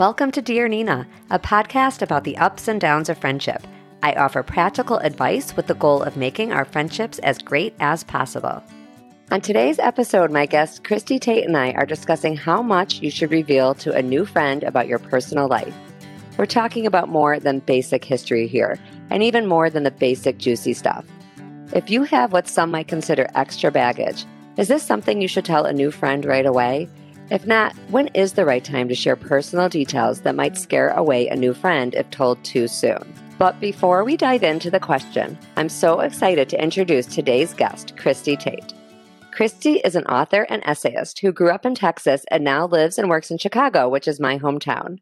Welcome to Dear Nina, a podcast about the ups and downs of friendship. I offer practical advice with the goal of making our friendships as great as possible. On today's episode, my guest Christie Tate and I are discussing how much you should reveal to a new friend about your personal life. We're talking about more than basic history here, and even more than the basic juicy stuff. If you have what some might consider extra baggage, is this something you should tell a new friend right away? If not, when is the right time to share personal details that might scare away a new friend if told too soon? But before we dive into the question, I'm so excited to introduce today's guest, Christie Tate. Christie is an author and essayist who grew up in Texas and now lives and works in Chicago, which is my hometown.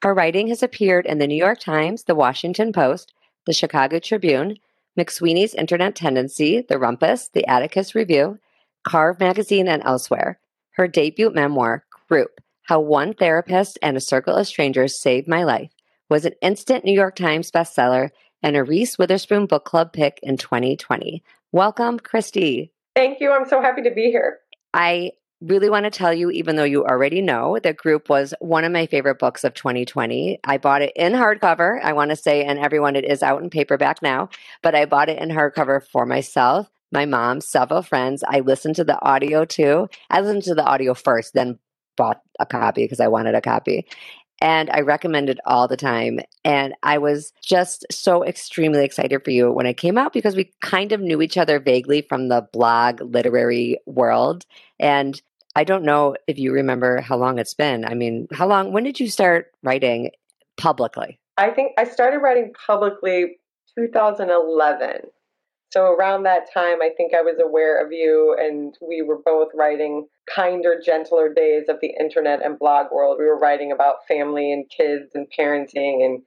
Her writing has appeared in the New York Times, the Washington Post, the Chicago Tribune, McSweeney's Internet Tendency, the Rumpus, the Atticus Review, Carve Magazine, and elsewhere. Her debut memoir, Group How One Therapist and a Circle of Strangers Saved My Life, was an instant New York Times bestseller and a Reese Witherspoon Book Club pick in 2020. Welcome, Christie. Thank you. I'm so happy to be here. I really want to tell you, even though you already know, that Group was one of my favorite books of 2020. I bought it in hardcover, I want to say, and everyone, it is out in paperback now, but I bought it in hardcover for myself, my mom, several friends. I listened to the audio too. I listened to the audio first, then bought a copy because I wanted a copy. And I recommend it all the time. And I was just so extremely excited for you when it came out because we kind of knew each other vaguely from the blog literary world. And I don't know if you remember how long it's been. I mean, how long, when did you start writing publicly? I think I started writing publicly 2011. So around that time, I think I was aware of you, and we were both writing kinder, gentler days of the internet and blog world. We were writing about family and kids and parenting and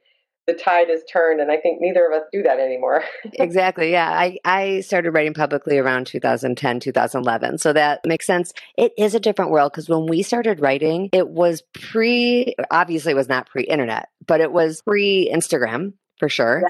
the tide has turned and i think neither of us do that anymore. Exactly yeah. I, I started writing publicly around 2010 2011 so that makes sense. It is a different world because when we started writing it was pre obviously it was not pre-internet but it was pre-instagram for sure.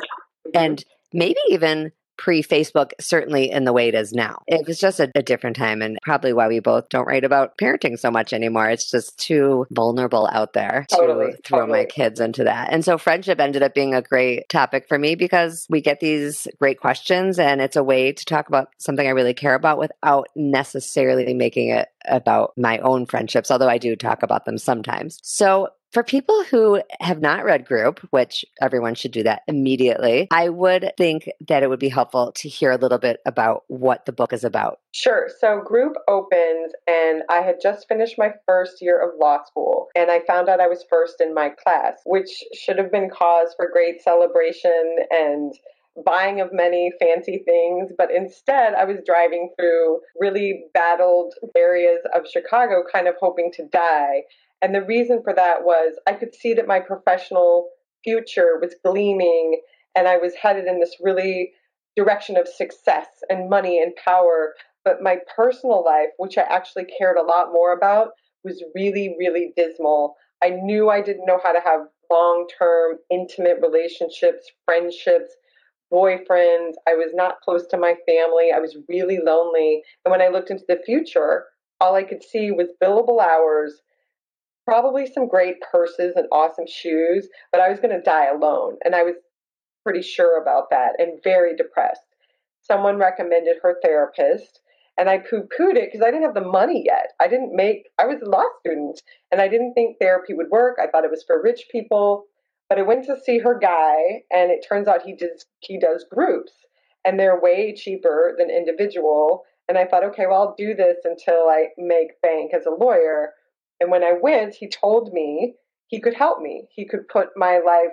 Yeah. and maybe even pre Facebook, certainly in the way it is now. It was just a, a, different time, and probably why we both don't write about parenting so much anymore. It's just too vulnerable out there totally, to throw totally. my kids into that. And so, friendship ended up being a great topic for me because we get these great questions, and it's a way to talk about something I really care about without necessarily making it about my own friendships, although I do talk about them sometimes. So, for people who have not read Group, which everyone should do that immediately, I would think that it would be helpful to hear a little bit about what the book is about. Sure. So, Group opens, and I had just finished my first year of law school, and I found out I was first in my class, which should have been cause for great celebration and buying of many fancy things, but instead I was driving through really battled areas of Chicago, kind of hoping to die. And the reason for that was I could see that my professional future was gleaming and I was headed in this really direction of success and money and power. But my personal life, which I actually cared a lot more about, was really, really dismal. I knew I didn't know how to have long term, intimate relationships, friendships, boyfriends. I was not close to my family. I was really lonely. And when I looked into the future, all I could see was billable hours, probably some great purses and awesome shoes, but I was going to die alone. And I was pretty sure about that and very depressed. Someone recommended her therapist, and I poo pooed it because I didn't have the money yet. I didn't make, I was a law student, and I didn't think therapy would work. I thought it was for rich people. But I went to see her guy, and it turns out he does he does groups, and they're way cheaper than individual. And I thought, okay, well, I'll do this until I make bank as a lawyer. And when I went, he told me he could help me. He could put my life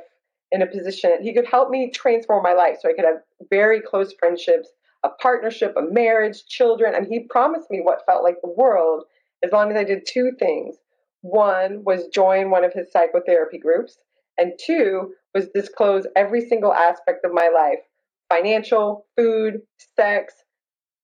in a position, he could help me transform my life so I could have very close friendships, a partnership, a marriage, children. And he promised me what felt like the world as long as I did two things. One was join one of his psychotherapy groups, and two was disclose every single aspect of my life financial, food, sex,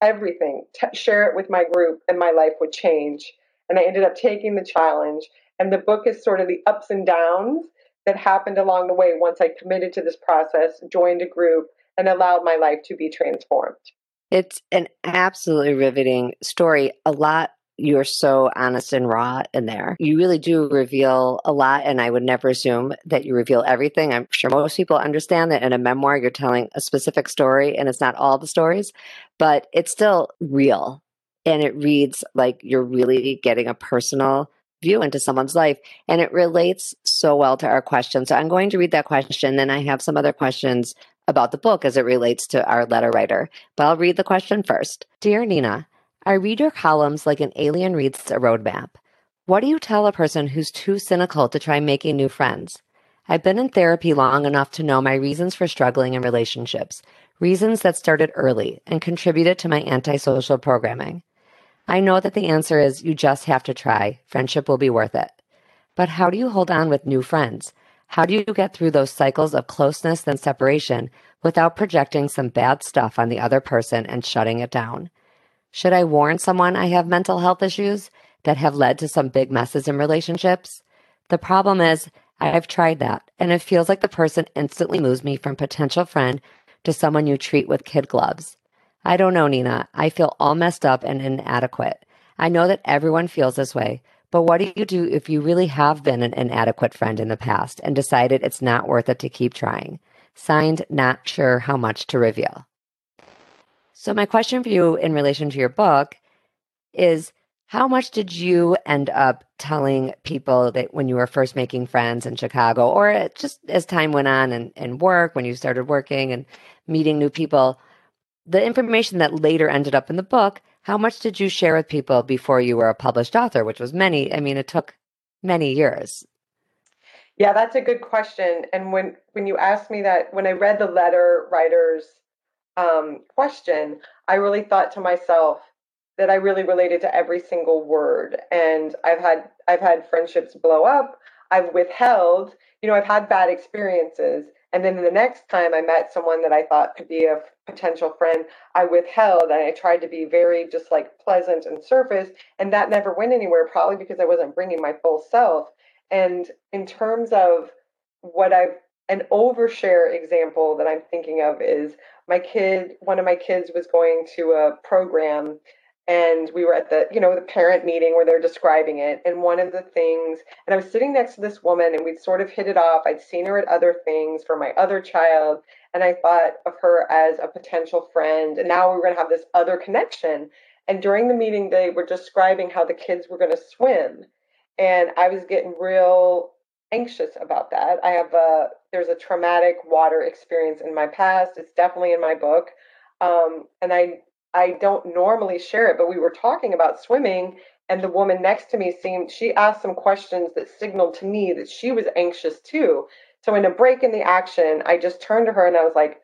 everything. T- share it with my group, and my life would change and I ended up taking the challenge. And the book is sort of the ups and downs that happened along the way once I committed to this process, joined a group, and allowed my life to be transformed. It's an absolutely riveting story. A lot you're so honest and raw in there. You really do reveal a lot, and I would never assume that you reveal everything. I'm sure most people understand that in a memoir, you're telling a specific story, and it's not all the stories, but it's still real. And it reads like you're really getting a personal view into someone's life. And it relates so well to our question. So I'm going to read that question. Then I have some other questions about the book as it relates to our letter writer. But I'll read the question first. Dear Nina, I read your columns like an alien reads a roadmap. What do you tell a person who's too cynical to try making new friends? I've been in therapy long enough to know my reasons for struggling in relationships, reasons that started early and contributed to my antisocial programming. I know that the answer is you just have to try. Friendship will be worth it. But how do you hold on with new friends? How do you get through those cycles of closeness and separation without projecting some bad stuff on the other person and shutting it down? Should I warn someone I have mental health issues that have led to some big messes in relationships? The problem is, I've tried that, and it feels like the person instantly moves me from potential friend to someone you treat with kid gloves. I don't know, Nina. I feel all messed up and inadequate. I know that everyone feels this way, but what do you do if you really have been an inadequate friend in the past and decided it's not worth it to keep trying? Signed, not sure how much to reveal. So, my question for you in relation to your book is how much did you end up telling people that when you were first making friends in Chicago, or just as time went on and, and work, when you started working and meeting new people, the information that later ended up in the book, how much did you share with people before you were a published author, which was many? I mean, it took many years. Yeah, that's a good question. And when when you asked me that, when I read the letter writers um, question, I really thought to myself that I really related to every single word. And I've had I've had friendships blow up. I've withheld. You know, I've had bad experiences. And then the next time I met someone that I thought could be a potential friend, I withheld and I tried to be very just like pleasant and surface. And that never went anywhere, probably because I wasn't bringing my full self. And in terms of what I've, an overshare example that I'm thinking of is my kid, one of my kids was going to a program and we were at the you know the parent meeting where they're describing it and one of the things and i was sitting next to this woman and we'd sort of hit it off i'd seen her at other things for my other child and i thought of her as a potential friend and now we were going to have this other connection and during the meeting they were describing how the kids were going to swim and i was getting real anxious about that. I have a there's a traumatic water experience in my past. It's definitely in my book, um, and I I don't normally share it, but we were talking about swimming, and the woman next to me seemed she asked some questions that signaled to me that she was anxious too. So in a break in the action, I just turned to her and I was like,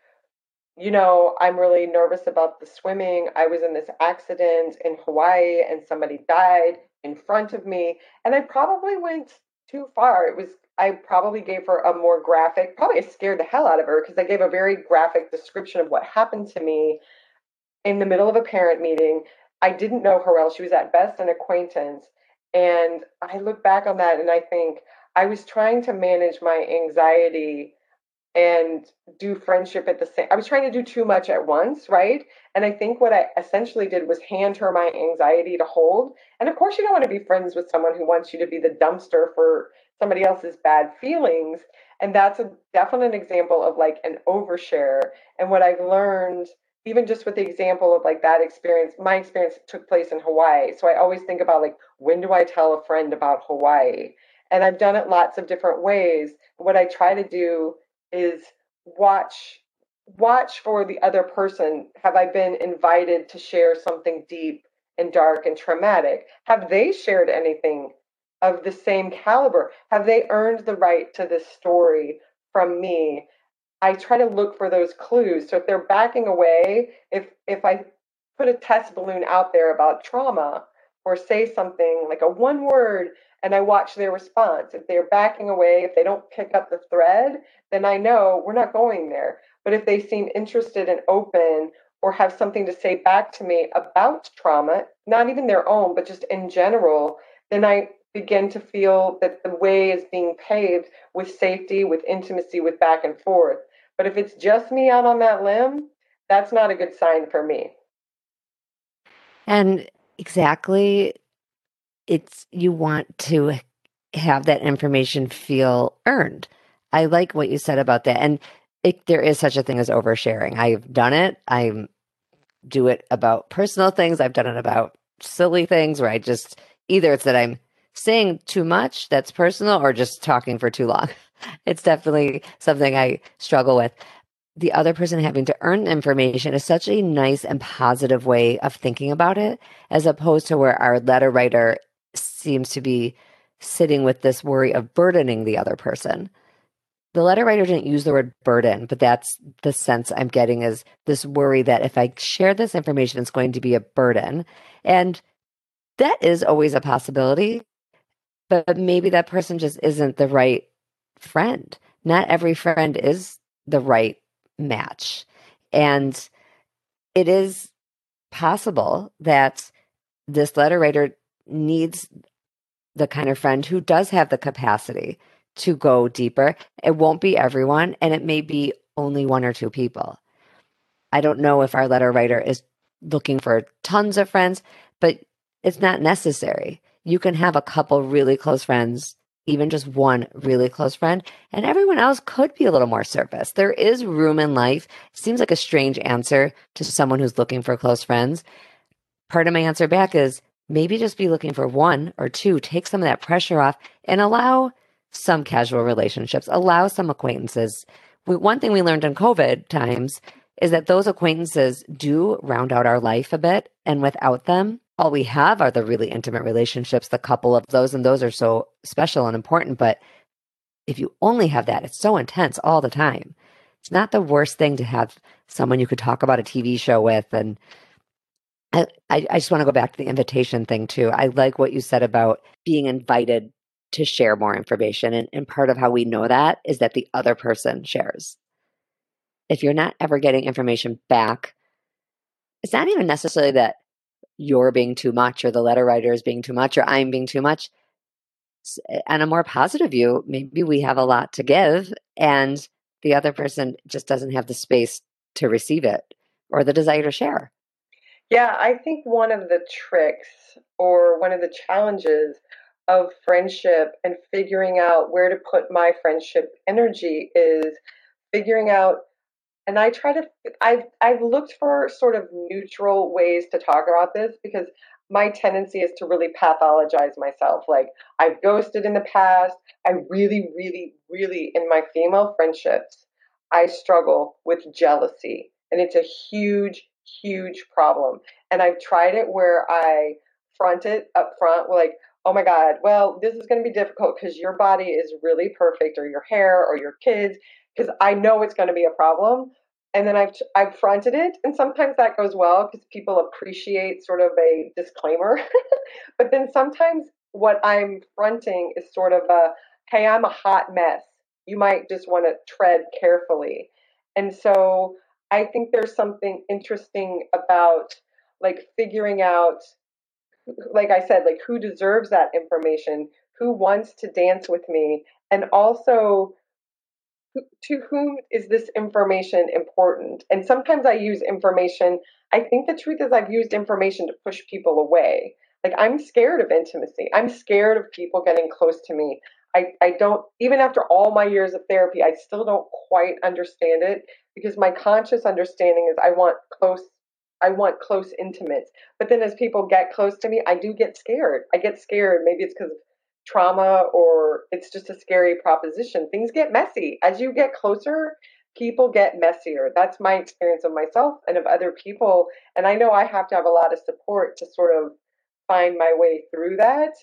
you know, I'm really nervous about the swimming. I was in this accident in Hawaii and somebody died in front of me. And I probably went too far. It was I probably gave her a more graphic, probably scared the hell out of her because I gave a very graphic description of what happened to me in the middle of a parent meeting. I didn't know her well. She was at best an acquaintance. And I look back on that and I think I was trying to manage my anxiety and do friendship at the same I was trying to do too much at once, right? And I think what I essentially did was hand her my anxiety to hold. And of course you don't want to be friends with someone who wants you to be the dumpster for somebody else's bad feelings. And that's a definite example of like an overshare. And what I've learned even just with the example of like that experience, my experience took place in Hawaii. So I always think about like, when do I tell a friend about Hawaii? And I've done it lots of different ways. What I try to do is watch watch for the other person have i been invited to share something deep and dark and traumatic have they shared anything of the same caliber have they earned the right to this story from me i try to look for those clues so if they're backing away if if i put a test balloon out there about trauma or say something like a one word and I watch their response. If they're backing away, if they don't pick up the thread, then I know we're not going there. But if they seem interested and open or have something to say back to me about trauma, not even their own, but just in general, then I begin to feel that the way is being paved with safety, with intimacy, with back and forth. But if it's just me out on that limb, that's not a good sign for me. And exactly it's you want to have that information feel earned. I like what you said about that. And it, there is such a thing as oversharing. I've done it. I do it about personal things. I've done it about silly things where I just either it's that I'm saying too much that's personal or just talking for too long. It's definitely something I struggle with. The other person having to earn information is such a nice and positive way of thinking about it, as opposed to where our letter writer seems to be sitting with this worry of burdening the other person. The letter writer didn't use the word burden, but that's the sense I'm getting is this worry that if I share this information, it's going to be a burden. And that is always a possibility but maybe that person just isn't the right friend. Not every friend is the right match. And it is possible that this letter writer needs the kind of friend who does have the capacity to go deeper. It won't be everyone, and it may be only one or two people. I don't know if our letter writer is looking for tons of friends, but it's not necessary you can have a couple really close friends, even just one really close friend, and everyone else could be a little more surface. There is room in life. Seems like a strange answer to someone who's looking for close friends. Part of my answer back is maybe just be looking for one or two, take some of that pressure off, and allow some casual relationships, allow some acquaintances. one thing we learned in COVID times is that those acquaintances do round out our life a bit. And without them, all we have are the really intimate relationships, the couple of those, and those are so special and important. But if you only have that, it's so intense all the time. It's not the worst thing to have someone you could talk about a TV show with. And I, I, just want to go back to the invitation thing too. I like what you said about being invited to share more information. And, and part of how we know that is that the other person shares. If you're not ever getting information back, it's not even necessarily that you're being too much or the letter writer is being too much or I'm being too much. Eh, and a more positive view, maybe we have a lot to give and the other person just doesn't have the space to receive it or the desire to share. Yeah, I think one of the tricks or one of the challenges of friendship and figuring out where to put my friendship energy is figuring out and I try to I've I've looked for sort of neutral ways to talk about this because my tendency is to really pathologize myself. Like I've ghosted in the past. I really, really, really in my female friendships, I struggle with jealousy. And it's a huge, huge problem. And I've tried it where I front it up front, like, oh my God, well, this is to be difficult because your body is really perfect, or your hair, or your kids, because I know it's to be a problem. And then I've I've fronted it, and sometimes that goes well because people appreciate sort of a disclaimer. but then sometimes what I'm fronting is sort of a, hey, I'm a hot mess. You might just want to tread carefully. And so I think there's something interesting about like figuring out, like I said, like who deserves that information, who wants to dance with me, and also to whom is this information important? And sometimes I use information. I think the truth is, I've used information to push people away. Like, I'm scared of intimacy. I'm scared of people getting close to me. I, I don't, even after all my years of therapy, I still don't quite understand it because my conscious understanding is I want close I want close intimates. But then as people get close to me, I do get scared. I get scared. Maybe it's because trauma or it's just a scary proposition. Things get messy. As you get closer, people get messier. That's my experience of myself and of other people. And I know I have to have a lot of support to sort of find my way through that.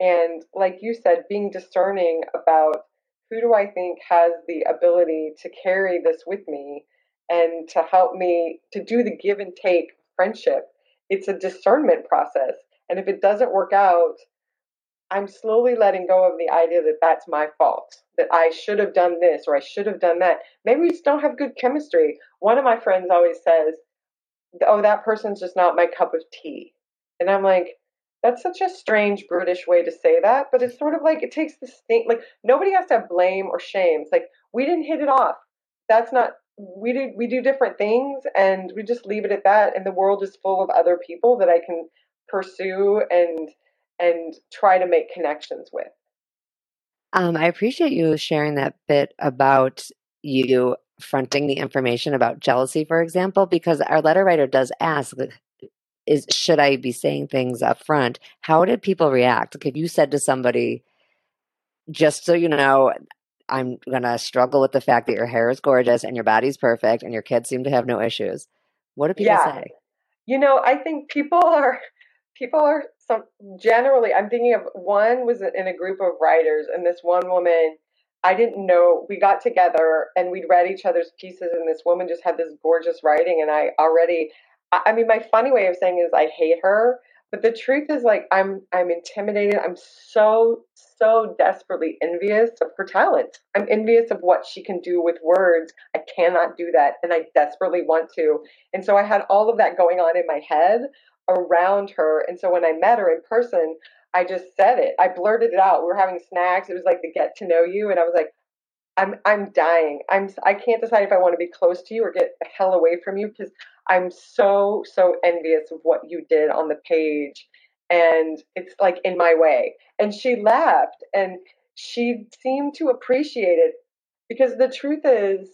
And like you said, being discerning about who do I think has the ability to carry this with me and to help me to do the give and take friendship. It's a discernment process. And if it doesn't work out, I'm slowly letting go of the idea that that's my fault, that I should have done this or I should have done that. Maybe we just don't have good chemistry. One of my friends always says, Oh, that person's just not my cup of tea. And I'm like, that's such a strange, brutish way to say that, but it's sort of like it takes the sting. Like nobody has to have blame or shame. It's like we didn't hit it off. That's not we do we do different things, and we just leave it at that. And the world is full of other people that I can pursue and and try to make connections with. Um, I appreciate you sharing that bit about you fronting the information about jealousy, for example, because our letter writer does ask, "Is should I be saying things up front?" How did people react? Like if you said to somebody, "Just so you know, I'm gonna struggle with the fact that your hair is gorgeous and your body's perfect and your kids seem to have no issues," what do people yeah. say? You know, I think people are people are some generally i'm thinking of one was in a group of writers and this one woman i didn't know we got together and we'd read each other's pieces and this woman just had this gorgeous writing and i already i mean my funny way of saying is i hate her but the truth is like i'm i'm intimidated i'm so so desperately envious of her talent. I'm envious of what she can do with words. I cannot do that and i desperately want to. And so i had all of that going on in my head around her. And so when I met her in person, I just said it. I blurted it out. We were having snacks. It was like the get to know you. And I was like, I'm I'm dying. I'm I can't decide if I want to be close to you or get the hell away from you because I'm so so envious of what you did on the page and it's like in my way. And she laughed and she seemed to appreciate it because the truth is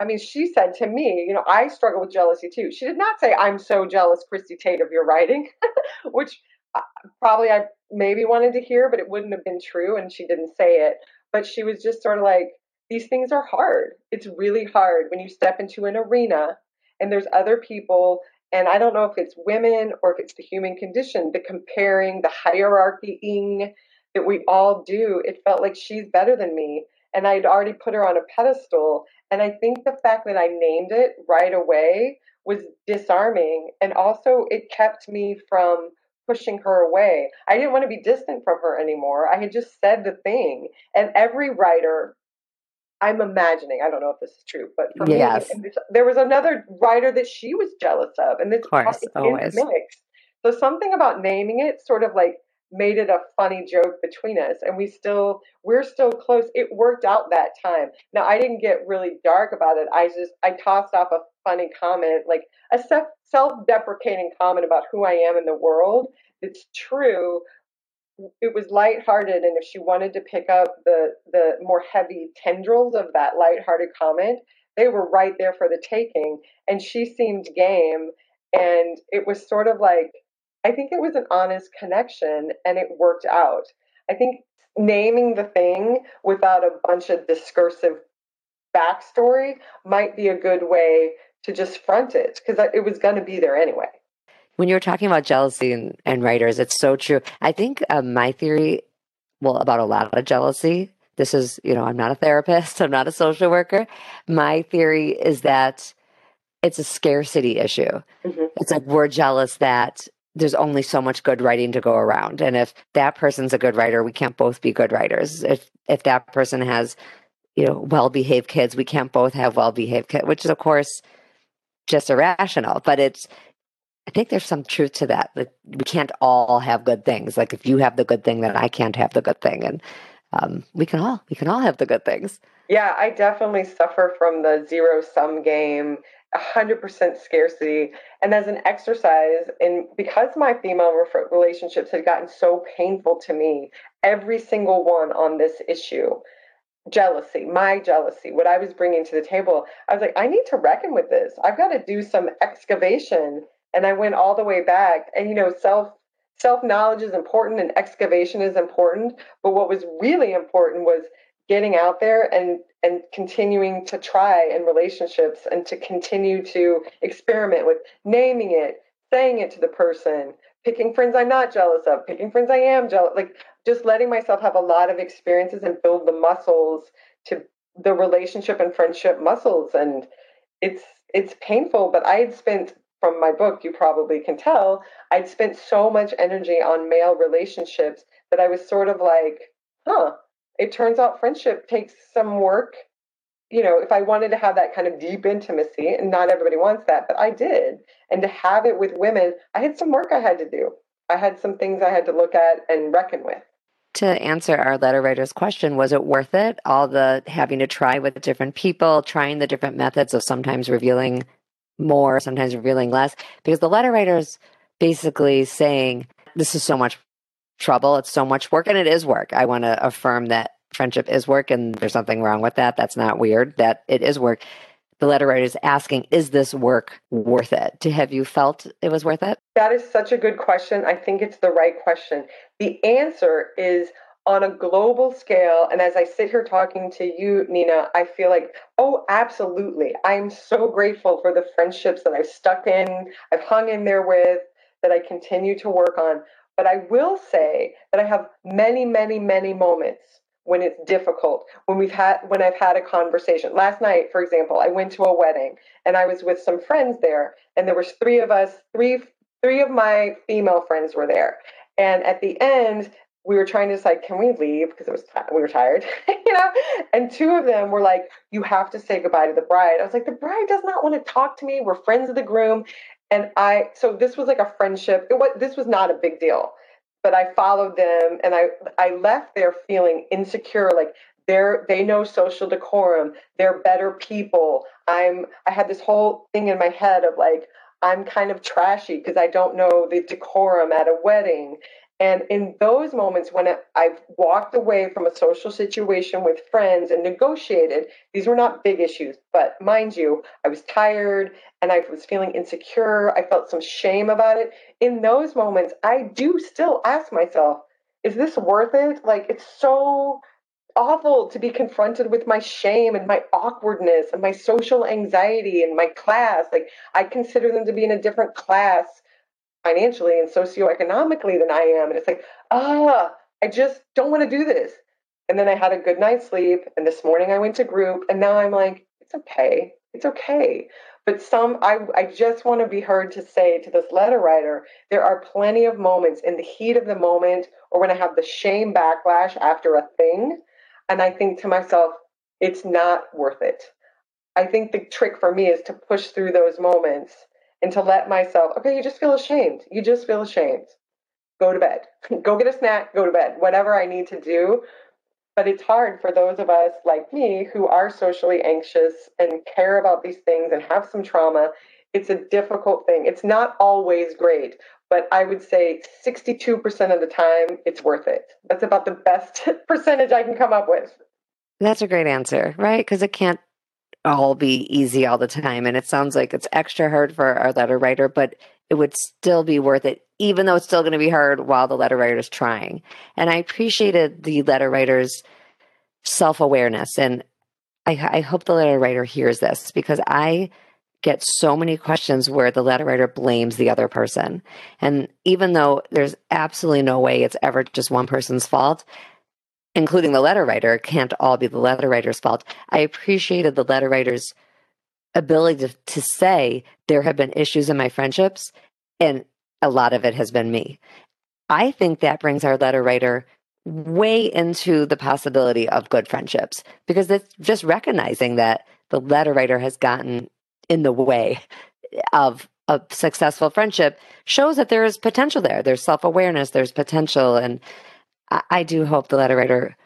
I mean, she said to me, you know, I struggle with jealousy too. She did not say, I'm so jealous, Christie Tate, of your writing, which uh, probably I maybe wanted to hear, but it wouldn't have been true. And she didn't say it. But she was just sort of like, these things are hard. It's really hard when you step into an arena and there's other people. And I don't know if it's women or if it's the human condition, the comparing, the hierarchying that we all do. It felt like she's better than me. And I'd already put her on a pedestal and I think the fact that I named it right away was disarming. And also, it kept me from pushing her away. I didn't want to be distant from her anymore. I had just said the thing. And every writer, I'm imagining, I don't know if this is true, but for yes. me, there was another writer that she was jealous of. And this of course, always. mixed. So something about naming it sort of like made it a funny joke between us and we still we're still close. It worked out that time. Now i didn't get really dark about it. I just i tossed off a funny comment like a self-deprecating comment about who i am in the world. It's true. It was lighthearted and if she wanted to pick up the the more heavy tendrils of that lighthearted comment they were right there for the taking. And she seemed game and it was sort of like I think it was an honest connection and it worked out. I think naming the thing without a bunch of discursive backstory might be a good way to just front it because it was going to be there anyway. When you were talking about jealousy and, and writers, it's so true. I think uh, my theory, well, about a lot of jealousy, this is, you know, I'm not a therapist, I'm not a social worker. My theory is that it's a scarcity issue. Mm-hmm. It's like we're jealous that there's only so much good writing to go around. And if that person's a good writer we can't both be good writers. If if that person has you know well-behaved kids we can't both have well-behaved kids which is of course just irrational. But it's i think there's some truth to that. That we can't all have good things. Like if you have the good thing then i can't have the good thing. And um, we can all we can all have the good things yeah i definitely suffer from the zero sum game 100% scarcity. And as an exercise and because my female relationships had gotten so painful to me every single one on this issue jealousy my jealousy what i was bringing to the table i was like i need to reckon with this. I've got to do some excavation. And i went all the way back. And you know self self knowledge is important and excavation is important. But what was really important was getting out there and and continuing to try in relationships and to continue to experiment with naming it saying it to the person picking friends i'm not jealous of picking friends i am jealous like just letting myself have a lot of experiences and build the muscles to the relationship and friendship muscles. And it's it's painful but i had spent from my book you probably can tell i'd spent so much energy on male relationships that i was sort of like huh it turns out friendship takes some work. You know if i wanted to have that kind of deep intimacy and not everybody wants that but i did. And to have it with women i had some work i had to do. I had some things i had to look at and reckon with. To answer our letter writer's question was it worth it? All the having to try with different people trying the different methods of sometimes revealing more sometimes revealing less. Because the letter writer's basically saying this is so much trouble. It's so much work and it is work. I want to affirm that friendship is work and there's nothing wrong with that. That's not weird, that it is work. The letter writer is asking, is this work worth it? To have you felt it was worth it? That is such a good question. I think it's the right question. The answer is on a global scale. And as I sit here talking to you, Nina, I feel like, oh, absolutely. I'm so grateful for the friendships that I've stuck in, I've hung in there with, that I continue to work on. But I will say that I have many, many, many moments when it's difficult when we've had when i've had a conversation. Last night for example i went to a wedding and i was with some friends there and there was three of us three three of my female friends were there. And at the end we were trying to decide can we leave? Because it was we were tired you know? And two of them were like you have to say goodbye to the bride. I was like the bride does not want to talk to me. We're friends of the groom and i so this was like a friendship it was this was not a big deal but I followed them and I I left there feeling insecure like they're they know social decorum they're better people. I'm I had this whole thing in my head of like I'm kind of trashy because I don't know the decorum at a wedding and in those moments when I've walked away from a social situation with friends and negotiated, these were not big issues, but mind you, I was tired and I was feeling insecure. I felt some shame about it. In those moments, I do still ask myself, is this worth it? Like, it's so awful to be confronted with my shame and my awkwardness and my social anxiety and my class. Like, I consider them to be in a different class financially and socioeconomically than I am. And it's like, ah, I just don't want to do this. And then I had a good night's sleep. And this morning I went to group. And now I'm like, it's okay. It's okay. But some, I, I just want to be heard to say to this letter writer, there are plenty of moments in the heat of the moment or when I have the shame backlash after a thing. And I think to myself, it's not worth it. I think the trick for me is to push through those moments and to let myself, okay, you just feel ashamed. You just feel ashamed. Go to bed. go get a snack, go to bed, whatever I need to do. But it's hard for those of us like me who are socially anxious and care about these things and have some trauma. It's a difficult thing. It's not always great, but I would say 62% of the time it's worth it. That's about the best percentage I can come up with. That's a great answer, right? Because it can't all be easy all the time. And it sounds like it's extra hard for our letter writer, but it would still be worth it, even though it's still going to be hard while the letter writer is trying. And I appreciated the letter writer's self awareness. And I, I hope the letter writer hears this because I get so many questions where the letter writer blames the other person. And even though there's absolutely no way it's ever just one person's fault, including the letter writer, can't all be the letter writer's fault. I appreciated the letter writer's ability to, to say there have been issues in my friendships, and a lot of it has been me. I think that brings our letter writer way into the possibility of good friendships because it's just recognizing that the letter writer has gotten in the way of a successful friendship shows that there is potential there. There's self awareness, there's potential. And I, I do hope the letter writer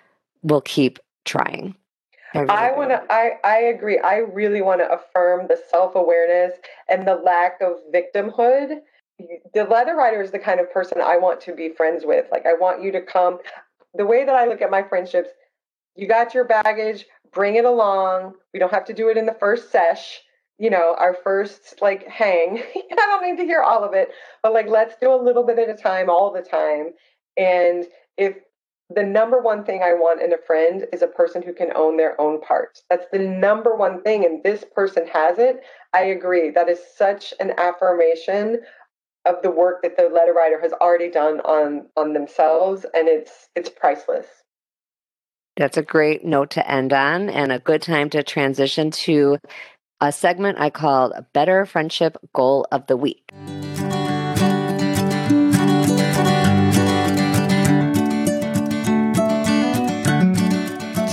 will keep trying. I, really I want to. I I agree. I really want to affirm the self awareness and the lack of victimhood. The letter writer is the kind of person I want to be friends with. Like I want you to come. The way that I look at my friendships, you got your baggage, bring it along. We don't have to do it in the first sesh. You know, our first like hang. I don't need to hear all of it, but like let's do a little bit at a time, all the time. And if the number one thing I want in a friend is a person who can own their own parts. That's the number one thing, and this person has it. I agree. That is such an affirmation of the work that the letter writer has already done on on themselves, and it's it's priceless. That's a great note to end on, and a good time to transition to a segment I called Better Friendship Goal of the Week.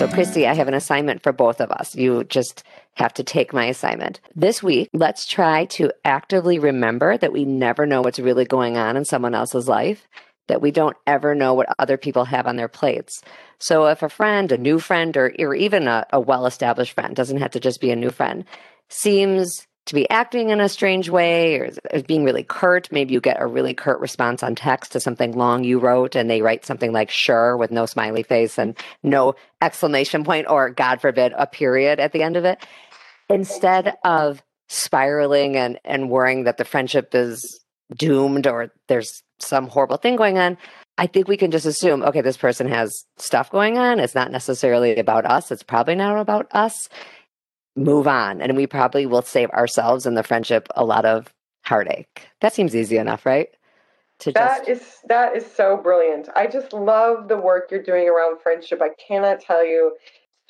So, Christie, I have an assignment for both of us. You just have to take my assignment. This week, let's try to actively remember that we never know what's really going on in someone else's life, that we don't ever know what other people have on their plates. So, if a friend, a new friend, or, or even a, a well established friend, doesn't have to just be a new friend, seems to be acting in a strange way or being really curt. Maybe you get a really curt response on text to something long you wrote and they write something like sure with no smiley face and no exclamation point or, God forbid, a period at the end of it. Instead of spiraling and, and worrying that the friendship is doomed or there's some horrible thing going on, I think we can just assume, okay, this person has stuff going on. It's not necessarily about us. It's probably not about us move on and we probably will save ourselves and the friendship a lot of heartache. That seems easy enough, right? To that just... is that is so brilliant. I just love the work you're doing around friendship. I cannot tell you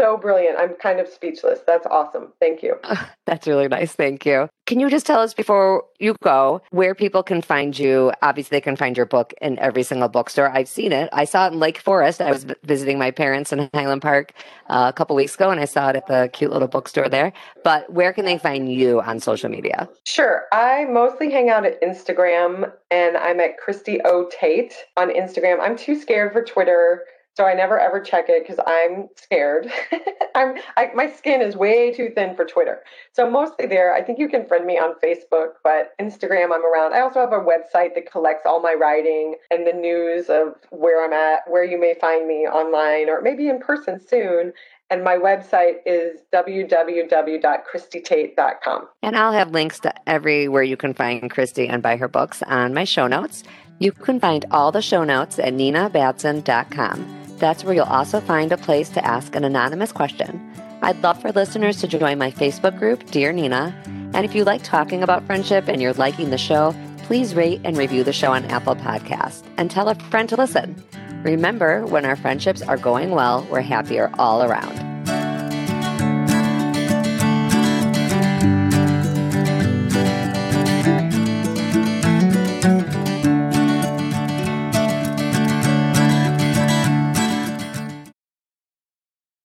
so brilliant. I'm kind of speechless. That's awesome. Thank you. that's really nice. Thank you. Can you just tell us before you go where people can find you? Obviously, they can find your book in every single bookstore. I've seen it. I saw it in Lake Forest. I was visiting my parents in Highland Park uh, a couple weeks ago, and I saw it at the cute little bookstore there. But where can they find you on social media? Sure. I mostly hang out at Instagram, and I'm at Christie O Tate on Instagram. I'm too scared for Twitter. So I never ever check it because I'm scared. I'm I, my skin is way too thin for Twitter. So mostly there. I think you can friend me on Facebook, but Instagram I'm around. I also have a website that collects all my writing and the news of where I'm at, where you may find me online or maybe in person soon. And my website is www.christietate.com. And I'll have links to everywhere you can find Christie and buy her books on my show notes. You can find all the show notes at ninabadzin.com. That's where you'll also find a place to ask an anonymous question. I'd love for listeners to join my Facebook group, Dear Nina. And if you like talking about friendship and you're liking the show, please rate and review the show on Apple Podcasts and tell a friend to listen. Remember, when our friendships are going well, we're happier all around.